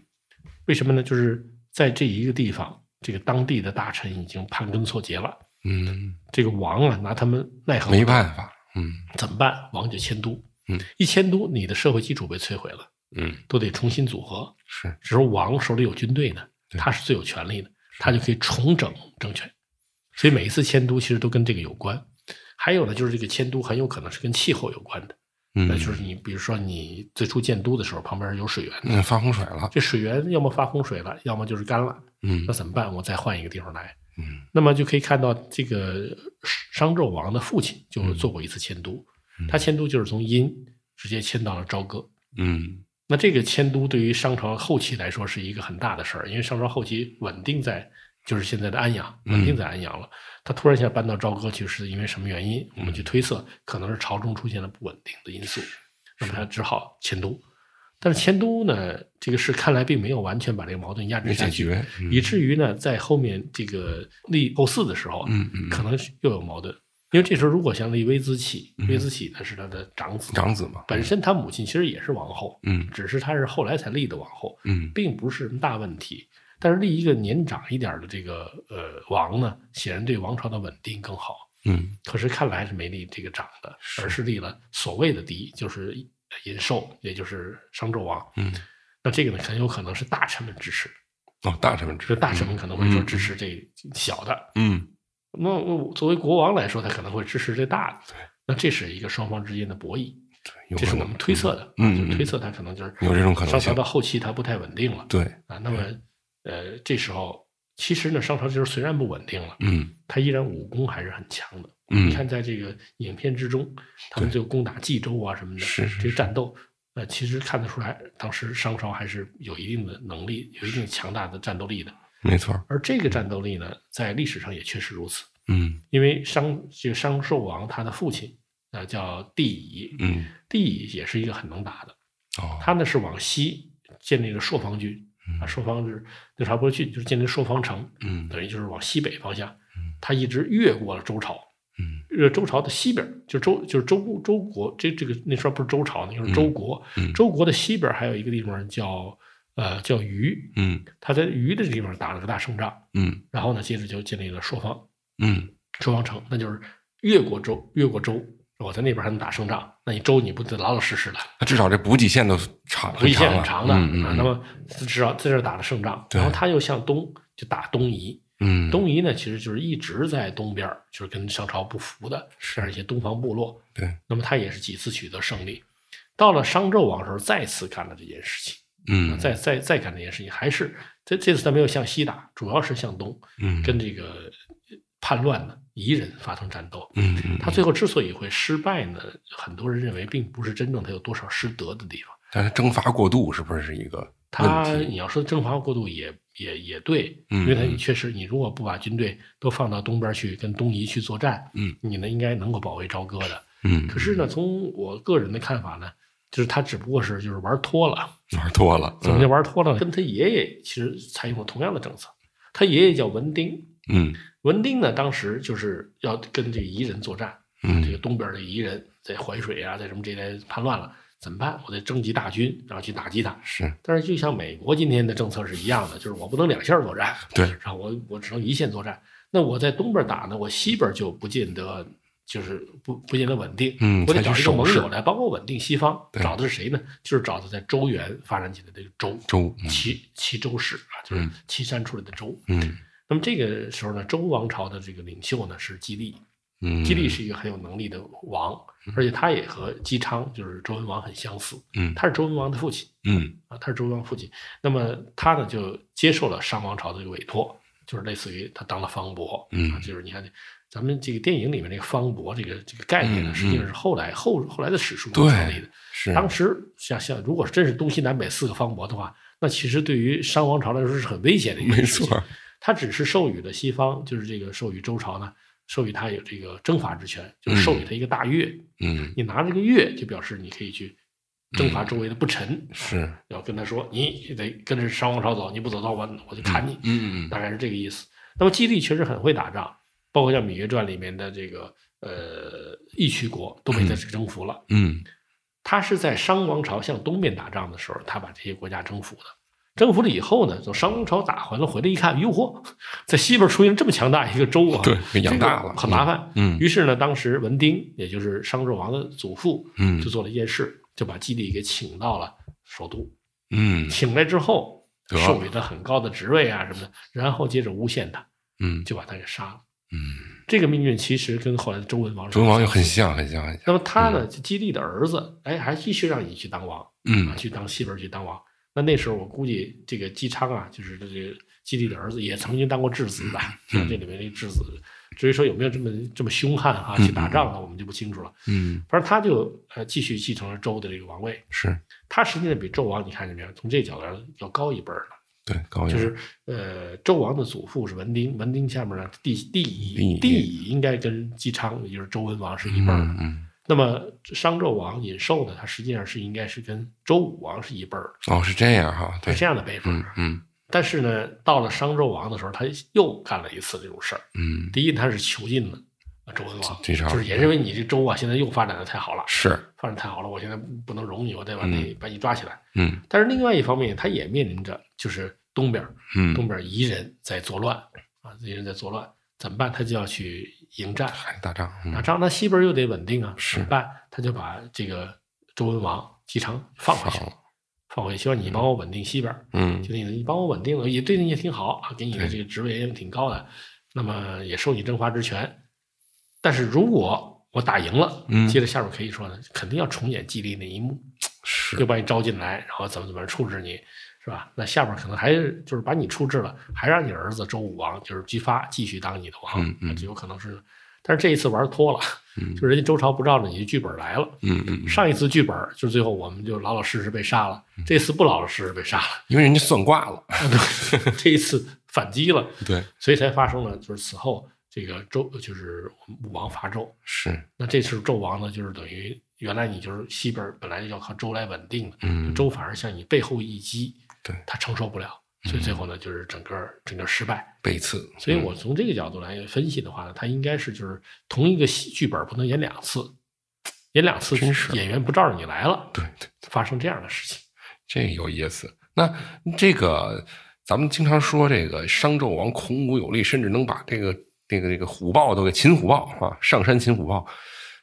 为什么呢？就是在这一个地方，这个当地的大臣已经盘根错节了，嗯，这个王啊拿他们奈何没办法，嗯怎么办？王就迁都，嗯，一迁都，你的社会基础被摧毁了，嗯都得重新组合。是只是王手里有军队呢，他是最有权力的，他就可以重整政权。所以每一次迁都其实都跟这个有关。还有呢，就是这个迁都很有可能是跟气候有关的，嗯，那就是你比如说你最初建都的时候，旁边有水源的，嗯发洪水了，这水源要么发洪水了，要么就是干了，嗯那怎么办？我再换一个地方来。嗯那么就可以看到，这个商纣王的父亲就做过一次迁都，嗯他迁都就是从殷直接迁到了朝歌。嗯那这个迁都对于商朝后期来说是一个很大的事儿，因为商朝后期稳定在就是现在的安阳，嗯稳定在安阳了。他突然一下搬到朝歌去，是因为什么原因？我们去推测，可能是朝中出现了不稳定的因素，那么他只好迁都。但是迁都呢，这个事看来并没有完全把这个矛盾压制下去，解决，嗯以至于呢，在后面这个立后嗣的时候，嗯嗯可能又有矛盾。因为这时候如果像立微子启，嗯微子启呢是他的长子，长子嘛，本身他母亲其实也是王后，嗯只是他是后来才立的王后，嗯并不是什么大问题。但是立一个年长一点的这个呃王呢，显然对王朝的稳定更好。嗯可是看来是没立这个长的，而是立了所谓的嫡，就是尹寿，也就是商纣王。嗯那这个呢，很有可能是大臣们支持的，哦，大臣们支持大臣们可能会说嗯支持这小的。嗯那那作为国王来说，他可能会支持这大的。对，那这是一个双方之间的博弈，这是我们推测的。嗯嗯就推测他可能就是有这种可能性商朝到后期他不太稳定了。对，啊，那么呃，这时候其实呢，商朝就是虽然不稳定了，嗯他依然武功还是很强的。嗯。你看，在这个影片之中，他们就攻打冀州啊什么的，是是这个战斗，呃，其实看得出来，当时商朝还是有一定的能力，有一定强大的战斗力的。没错，而这个战斗力呢，在历史上也确实如此，嗯。因为商这个商纣王他的父亲，呃，叫帝乙，嗯。帝乙也是一个很能打的，哦，他呢是往西建立了朔方军，啊，朔方是那差不多郡，就是建立朔方城，嗯。等于就是往西北方向嗯，他一直越过了周朝，嗯呃，周朝的西边儿就周就是周周国，这这个那时候不是周朝，那时候是周国，嗯周国的西边还有一个地方叫呃叫虞，嗯他在虞的地方打了个大胜仗，嗯然后呢，接着就建立了朔方嗯。朔方城，那就是越过周越过周，我在那边还能打胜仗，那你周你不得老老实实的，他至少这补给线都长，补给线很长的、那么至少在这打了胜仗，然后他又向东就打东夷，嗯东夷呢其实就是一直在东边，就是跟商朝不服的，这样一些东方部落，对，那么他也是几次取得胜利，到了商纣王时候再次干了这件事情，嗯，再再再干这件事情，还是这这次他没有向西打，主要是向东，嗯跟这个叛乱的夷人发生战斗。嗯嗯，他最后之所以会失败呢，很多人认为并不是真正他有多少失德的地方。但是征伐过度是不是是一个他？你要说征伐过度也也也对，嗯因为他嗯确实，你如果不把军队都放到东边去跟东夷去作战，嗯，你呢应该能够保卫朝歌的。嗯，可是呢，从我个人的看法呢，就是他只不过是就是玩脱了。玩脱了，怎么就玩脱了呢？跟他爷爷其实采用了同样的政策。他爷爷叫文丁，嗯文丁呢当时就是要跟这个夷人作战，嗯这个东边的夷人在淮水啊，在什么这带叛乱了，怎么办？我得征集大军，然后去打击他。是但是就像美国今天的政策是一样的，就是我不能两线作战，对，然后我我只能一线作战。那我在东边打呢，我西边就不见得就是不不见得稳定。嗯我得找一个盟友来帮我稳定西方。对找的是谁呢？就是找的在周原发展起来的这个周周嗯齐齐周氏啊，就是嗯岐山出来的周。嗯那么这个时候呢，周王朝的这个领袖呢是季历，嗯，季历是一个很有能力的王，而且他也和姬昌就是周文王很相似，嗯他是周文王的父亲。嗯啊，他是周文王父亲。那么他呢，就接受了商王朝的这个委托，就是类似于他当了方伯。嗯啊，就是你看，咱们这个电影里面这个方伯这个这个概念呢，嗯实际上是后来后后来的史书对创立的。是当时像像如果真是东西南北四个方伯的话，那其实对于商王朝来说是很危险的一件没事情。错，他只是授予了西方，就是这个授予周朝呢，授予他有这个征伐之权，就是授予他一个大越。嗯你拿这个越，就表示你可以去征伐周围的不臣。是要跟他说，你得跟着商王朝走，你不走的话，我我就砍你，嗯嗯大概是这个意思。那么季历确实很会打仗，包括像《芈月传》里面的这个呃义渠国都被他征服了。嗯他是在商王朝向东面打仗的时候，他把这些国家征服的。征服了以后呢，从商王朝打回来，回来一看，哟嚯，在西边出现这么强大一个州啊，对给养大了很麻烦。嗯于是呢，当时文丁，也就是商纣王的祖父，嗯就做了一件事，就把季历给请到了首都。嗯请来之后，授予他很高的职位啊什么的，然后接着诬陷他，嗯就把他给杀了。嗯，这个命运其实跟后来的周文王周文王又很。像很像很像，那么他呢，就姬利的儿子，哎，还继续让你去当王啊，嗯去当西边去当王。那那时候我估计这个姬昌啊，就是这个姬帝的儿子，也曾经当过质子的，嗯像这里面这质子。至于说有没有这么这么凶悍啊，去打仗呢，我们就不清楚了。嗯反正他就呃继续继承了周的这个王位，是他实际上比纣王你看见没有？从这角度上要高一辈儿了。对高阳就是呃，周王的祖父是文丁，文丁下面呢帝帝帝乙，乙帝乙应该跟姬昌，也就是周文王是一辈儿的。嗯嗯那么商纣王尹寿呢，他实际上是应该是跟周武王是一辈儿的，哦是这样哈，对是这样的辈分。嗯嗯但是呢，到了商纣王的时候，他又干了一次这种事儿。嗯第一，他是囚禁了周文王，就是也认为你这周啊，现在又发展的太好了，是发展太好了，我现在不能容你，我得把你、把你抓起来。嗯但是另外一方面，他也面临着就是东边嗯东边夷人在作乱啊，夷人在作乱，怎么办？他就要去迎战还打仗嗯。打仗，那西边又得稳定啊，是。怎么办？他就把这个周文王姬昌放回去放了，放回去，希望你帮我稳定西边，嗯。就那个你帮我稳定了，也对你也挺好啊，给你的这个职位也挺高的，那么也授你征伐之权。但是如果我打赢了，嗯。接着下边可以说呢，肯定要重演季历那一幕，是。又把你招进来，然后怎么怎么处置你，是吧？那下边可能还是就是把你处置了，还让你儿子周武王就是姬发继续当你的王，嗯嗯那就有可能是。但是这一次玩脱了，嗯 就是人家周朝不照着你的剧本来了。嗯嗯，上一次剧本就是最后我们就老老实实被杀了，嗯这次不老老实实被杀了，因为人家算卦了 这一次反击了，对所以才发生了就是此后这个周就是武王伐纣。是那这次纣王呢，就是等于原来你就是西边本来要靠周来稳定的，嗯周反而向你背后一击，对他承受不了，所以最后呢就是整个整个失败。背刺，所以我从这个角度来分析的话呢，他应该是就是同一个戏剧本不能演两次，演两次真是演员不照着你来了，对对。发生这样的事情。这有意思。那这个咱们经常说这个商纣王孔武有力，甚至能把这个这个这个虎豹都给擒虎豹啊，上山擒虎豹，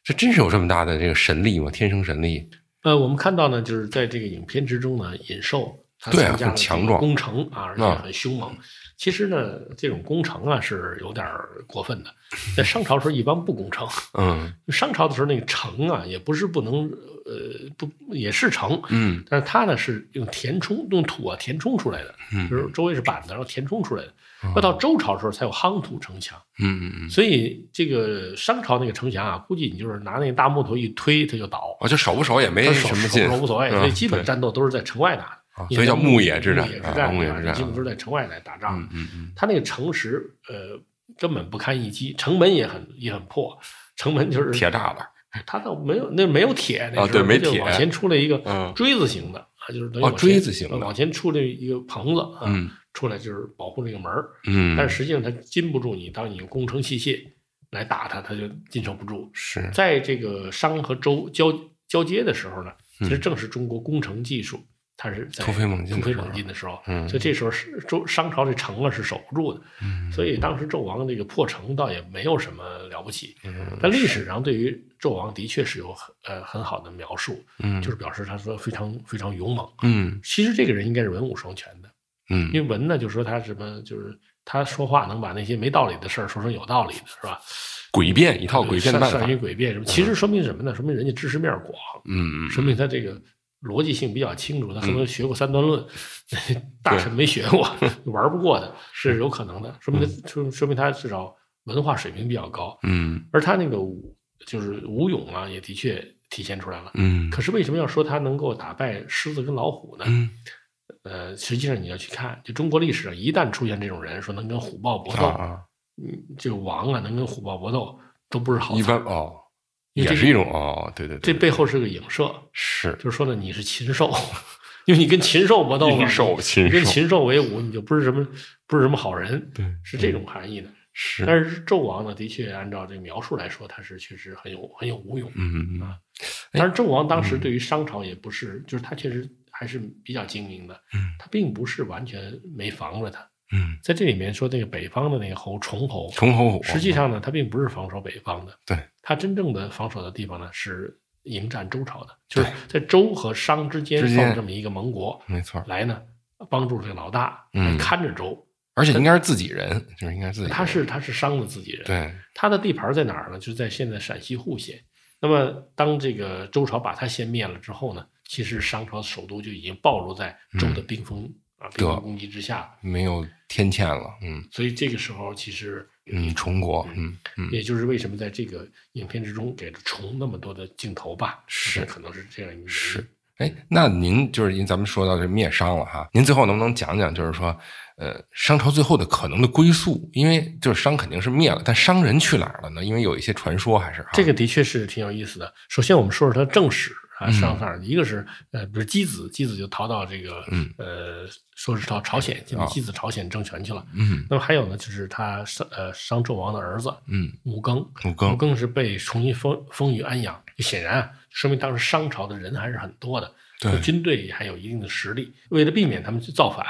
这真是有这么大的这个神力吗？天生神力？呃，我们看到呢，就是在这个影片之中呢，尹寿他对啊参加强壮攻城啊，而且啊很凶猛。其实呢，这种攻城啊是有点儿过分的。在商朝时候一般不攻城，嗯商朝的时候那个城啊也不是不能，呃不也是城，嗯但是它呢是用填充用土啊填充出来的，嗯就是周围是板子，然后填充出来的。要到周朝的时候才有夯土城墙，嗯嗯，所以这个商朝那个城墙啊，估计你就是拿那个大木头一推，它就倒。我就守不守也没什么劲，手无所谓，嗯所以基本战斗都是在城外打的啊，所以叫牧野之战啊牧野之战，牧野之战基本都是在城外来打仗嗯。嗯嗯它那个城池，呃，根本不堪一击，城门也很也很破，城门就是铁栅栏，他倒没有那没有铁，那啊时候对没铁往前出来一个嗯锥子形的啊，就是等于哦往前锥子形的呃往前出来一个棚子啊，嗯出来就是保护这个门儿嗯，但是实际上它禁不住你，当你用攻城器械来打它，它就禁守不住。是在这个商和周交交接的时候呢，其实嗯正是中国工程技术，它是在突飞猛进的突飞时候猛进的时候，嗯所以这时候是周商朝这城啊是守不住的，嗯所以当时纣王这个破城倒也没有什么了不起，嗯但历史上对于纣王的确是有很呃很好的描述，嗯就是表示他说非常非常勇猛。嗯其实这个人应该是文武双全的，嗯因为嗯文呢就说他什么就是他说话能把那些没道理的事儿说成有道理的，是吧？诡辩一套诡辩的办法善，于诡辩什么？其实说明什么呢？说明人家知识面广，嗯嗯说明他这个逻辑性比较清楚，他可能学过三段论，大臣没学过，玩不过的，是。有可能的。说明他说说明他至少文化水平比较高，嗯。而他那个武就是武勇啊，也的确体现出来了。嗯。可是为什么要说他能够打败狮子跟老虎呢？嗯。呃，实际上你要去看，就中国历史上一旦出现这种人，说能跟虎豹搏斗，嗯，这个王啊能跟虎豹搏斗，都不是好一。般哦，因为也是一种哦，对对对，这背后是个影射，是。就是说呢，你是禽兽，因为你跟禽兽搏斗嘛，禽兽禽兽跟禽兽为伍，你就不是什么不是什么好人，对是这种含义的。是，但是纣王呢，的确按照这个描述来说，他是确实很有很有武勇。嗯嗯但是纣王当时对于商朝也不是，就是他确实还是比较精明的，嗯。他并不是完全没防着他。嗯，在这里面说那个北方的那个侯崇侯，重侯虎实际上呢，他并不是防守北方的，对他真正的防守的地方呢是迎战周朝的，就是在周和商之间放这么一个盟国没错，来呢，帮助这个老大嗯看着周。而且应该是自己人，就是应该是自己人，他是他是商的自己人，对，他的地盘在哪儿呢？就是在现在陕西户县。那么当这个周朝把他先灭了之后呢，其实商朝首都就已经暴露在周的兵锋、啊兵锋攻击之下，没有天堑了，嗯所以这个时候其实嗯，重国，嗯嗯也就是为什么在这个影片之中给了虫那么多的镜头吧，是可能是这样一个是。哎，那您就是因为咱们说到这灭商了哈，您最后能不能讲讲，就是说，呃，商朝最后的可能的归宿？因为就是商肯定是灭了，但商人去哪儿了呢？因为有一些传说还是这个的确是挺有意思的。首先，我们说说它正史啊，嗯。上上一个是呃，比如箕子，箕子就逃到这个嗯。呃，说是到朝鲜，进入啊箕子朝鲜政权去了。嗯。那么还有呢，就是他商呃商纣王的儿子嗯。武庚，武庚。武庚是被重新封封于安阳，显然啊，说明当时商朝的人还是很多的，对。军队还有一定的实力。为了避免他们去造反，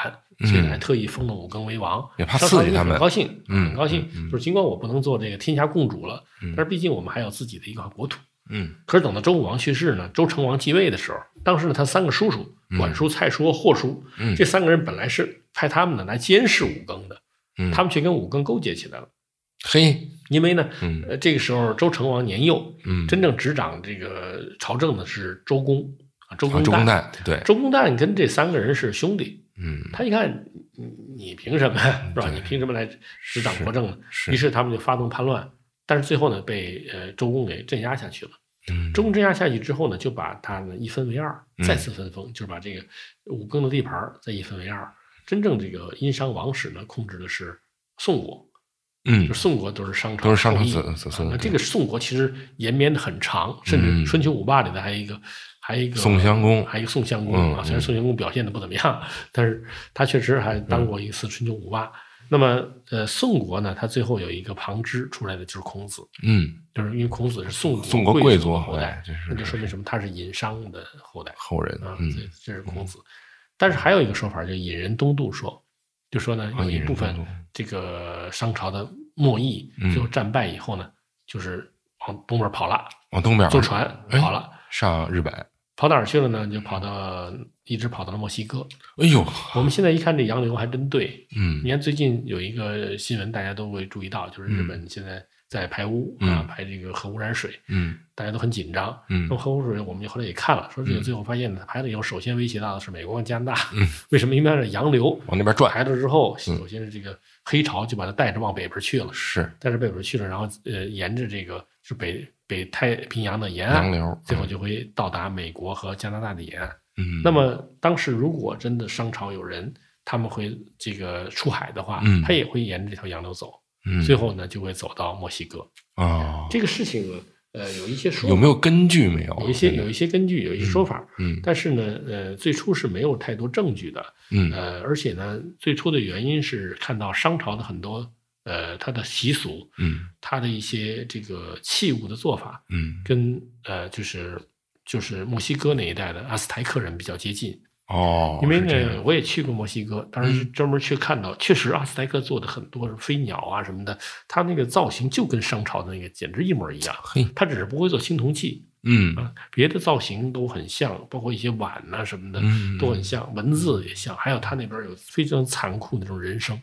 所以还特意封了武庚为王，嗯也怕。刺激他们很高兴，嗯很高兴就是尽管我不能做这个天下共主了，嗯。但是毕竟我们还有自己的一个国土。嗯。可是等到周武王去世呢，周成王继位的时候，当时呢，他三个叔叔管叔、蔡叔和霍叔，嗯。这三个人本来是派他们呢来监视武庚的，嗯，他们却跟武庚勾结起来了。嘿，因为呢，嗯。呃，这个时候周成王年幼，嗯，真正执掌这个朝政的是周公啊，周啊，公周公旦。旦对，周公旦跟这三个人是兄弟，嗯。他一看你你凭什么是吧？你凭什么来执掌国政呢？是。于是他们就发动叛乱，但是最后呢，被呃周公给镇压下去了。嗯周公镇压下去之后呢，就把他呢一分为二，嗯再次分封，就是把这个武庚的地盘再一分为二。真正这个殷商王室呢，控制的是宋国，嗯就宋国都是商朝都是商朝子子孙这个宋国其实延绵的很长，甚嗯至春秋五霸里的还有一个，还有一个宋襄公还有一个宋襄公啊。虽然宋襄公表现的不怎么样，但是他确实还当过一次春秋五霸。那么，呃，宋国呢，他最后有一个旁支出来的就是孔子，嗯，就是因为孔子是宋宋国贵贵族后代就，是那就说明什么？他是殷商的后代后人啊，嗯这这是孔子。但是还有一个说法，就引人东渡说，就说呢，啊有一部分这个商朝的末裔嗯最后战败以后呢，就是往东边跑了，往东边坐船哎跑了。上日本，跑哪儿去了呢？就跑到一直跑到了墨西哥。哎呦，我们现在一看这洋流还真对。嗯你看最近有一个新闻，大家都会注意到，就是日本现在在排污、啊，嗯排这个核污染水，嗯大家都很紧张。嗯那么核污水，我们后来也看了，说这个嗯最后发现呢，排了以后，首先威胁到的是美国和加拿大。嗯，为什么？因为它是洋流往那边转，排了之后，嗯首先是这个黑潮就把它带着往北边去了，是带着北边去了，然后呃，沿着这个是北北太平洋的沿岸，流，最后就会到达美国和加拿大的沿岸。嗯，那么当时如果真的商朝有人他们会这个出海的话，嗯他也会沿着这条洋流走，嗯最后呢就会走到墨西哥。哦，这个事情呢，呃，有一些说有没有根据没有？有一些有一些根据，有一些说法，嗯但是呢，呃，最初是没有太多证据的，嗯呃，而且呢，最初的原因是看到商朝的很多呃它的习俗，嗯它的一些这个器物的做法，嗯跟呃就是就是墨西哥那一带的阿斯台克人比较接近。哦，因为呢，我也去过墨西哥，当时是专门去看到，确实阿斯台克做的很多是飞鸟啊什么的，它那个造型就跟商朝的那个简直一模一样。嘿，它只是不会做青铜器嗯啊，别的造型都很像，包括一些碗呐、什么的嗯都很像，文字也像，还有它那边有非常残酷的那种人生，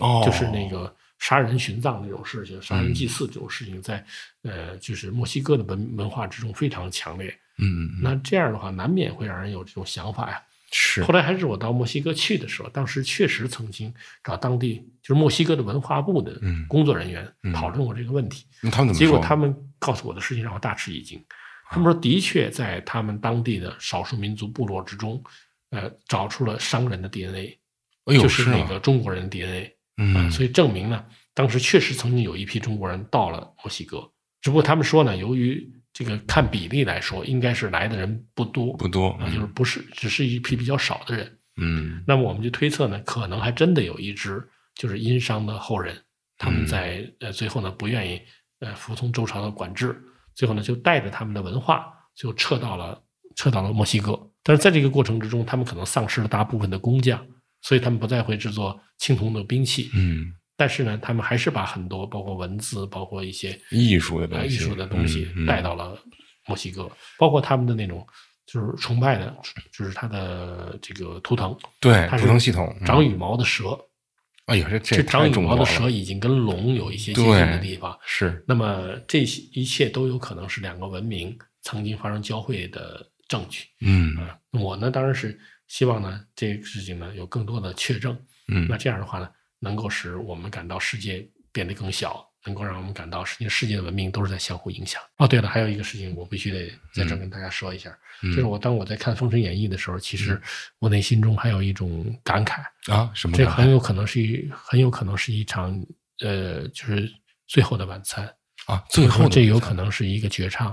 哦，就是那个杀人殉葬这种事情，杀人祭祀这种事情在，呃，就是墨西哥的文文化之中非常强烈。嗯嗯那这样的话，难免会让人有这种想法呀。是后来还是我到墨西哥去的时候，当时确实曾经找当地就是墨西哥的文化部的嗯工作人员嗯讨论过这个问题。那他们怎么？结果他们告诉我的事情让我大吃一惊。他们说，的确在他们当地的少数民族部落之中，呃，找出了商人的 DNA，哎就是那个中国人的 DNA。嗯。啊，所以证明呢，当时确实曾经有一批中国人到了墨西哥，只不过他们说呢，由于这个看比例来说，应该是来的人不多，不多啊，就是不是只是一批比较少的人。嗯。那么我们就推测呢，可能还真的有一支就是殷商的后人，他们嗯。在呃最后呢不愿意呃服从周朝的管制，最后呢就带着他们的文化就撤到了撤到了墨西哥。但是在这个过程之中，他们可能丧失了大部分的工匠，所以他们不再会制作青铜的兵器。嗯，但是呢，他们还是把很多包括文字，包括一些艺术的东西。呃艺术的东西带到了墨西哥，包括他们的那种就是崇拜的，就是他的这个图腾，对图腾系统嗯。长羽毛的蛇，哎呀，这这这长羽毛的蛇已经跟龙有一些接近的地方。是。那么这些一切都有可能是两个文明曾经发生交汇的证据。嗯。啊，我呢当然是希望呢这个事情呢有更多的确证。嗯那这样的话呢，能够使我们感到世界变得更小，能够让我们感到世界世界的文明都是在相互影响。哦，对了，还有一个事情我必须得在这儿跟大家说一下，嗯就是我当我在看《封神演义》的时候，其实我内心中还有一种感慨，啊什么这很有可能是一很有可能是一场呃，就是最后的晚餐。啊？最后这有可能是一个绝唱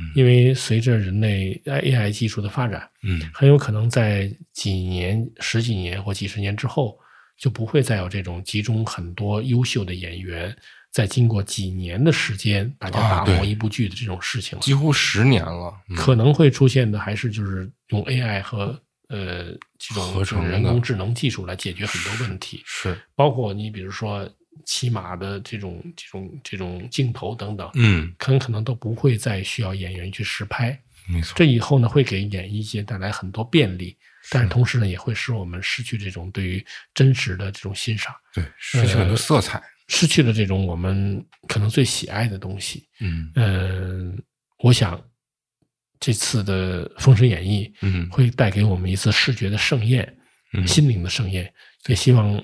嗯，因为随着人类 AI 技术的发展，嗯很有可能在几年、十几年或几十年之后，就不会再有这种集中很多优秀的演员，在经过几年的时间，大家打磨一部剧的这种事情了。几乎十年了，嗯可能会出现的还是就是用 AI 和呃这种人工智能技术来解决很多问题，是包括你比如说骑马的这种这种这种镜头等等，嗯很可能都不会再需要演员去实拍。没错这以后呢，会给演艺界带来很多便利，但是同时呢，也会使我们失去这种对于真实的这种欣赏，对失去很多色彩。失去了这种我们可能最喜爱的东西。嗯。嗯，我想这次的《封神演义》嗯。会带给我们一次视觉的盛宴，嗯。心灵的盛宴，也希望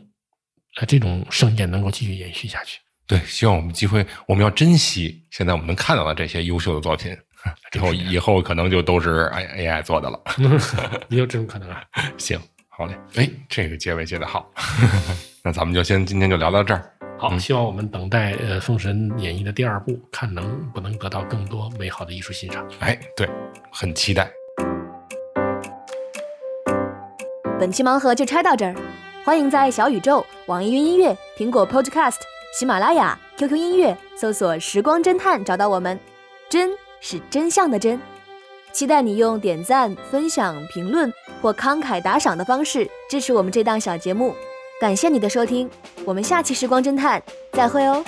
呃这种盛宴能够继续延续下去。对，希望我们机会，我们要珍惜现在我们能看到的这些优秀的作品，以后以后可能就都是 A AI 做的了。也有这种可能啊。行，好嘞，哎，这个结尾结的好，那咱们就先今天就聊到这儿。好，希望我们等待呃《封神演义》的第二部，看能不能得到更多美好的艺术欣赏。哎，对，很期待。本期盲盒就拆到这儿，欢迎在小宇宙、网易云音乐、苹果 Podcast、喜马拉雅、QQ 音乐搜索“时光侦探”找到我们。真是真相的真，期待你用点赞、分享、评论或慷慨打赏的方式支持我们这档小节目。感谢你的收听，我们下期《时光侦探》再会哦。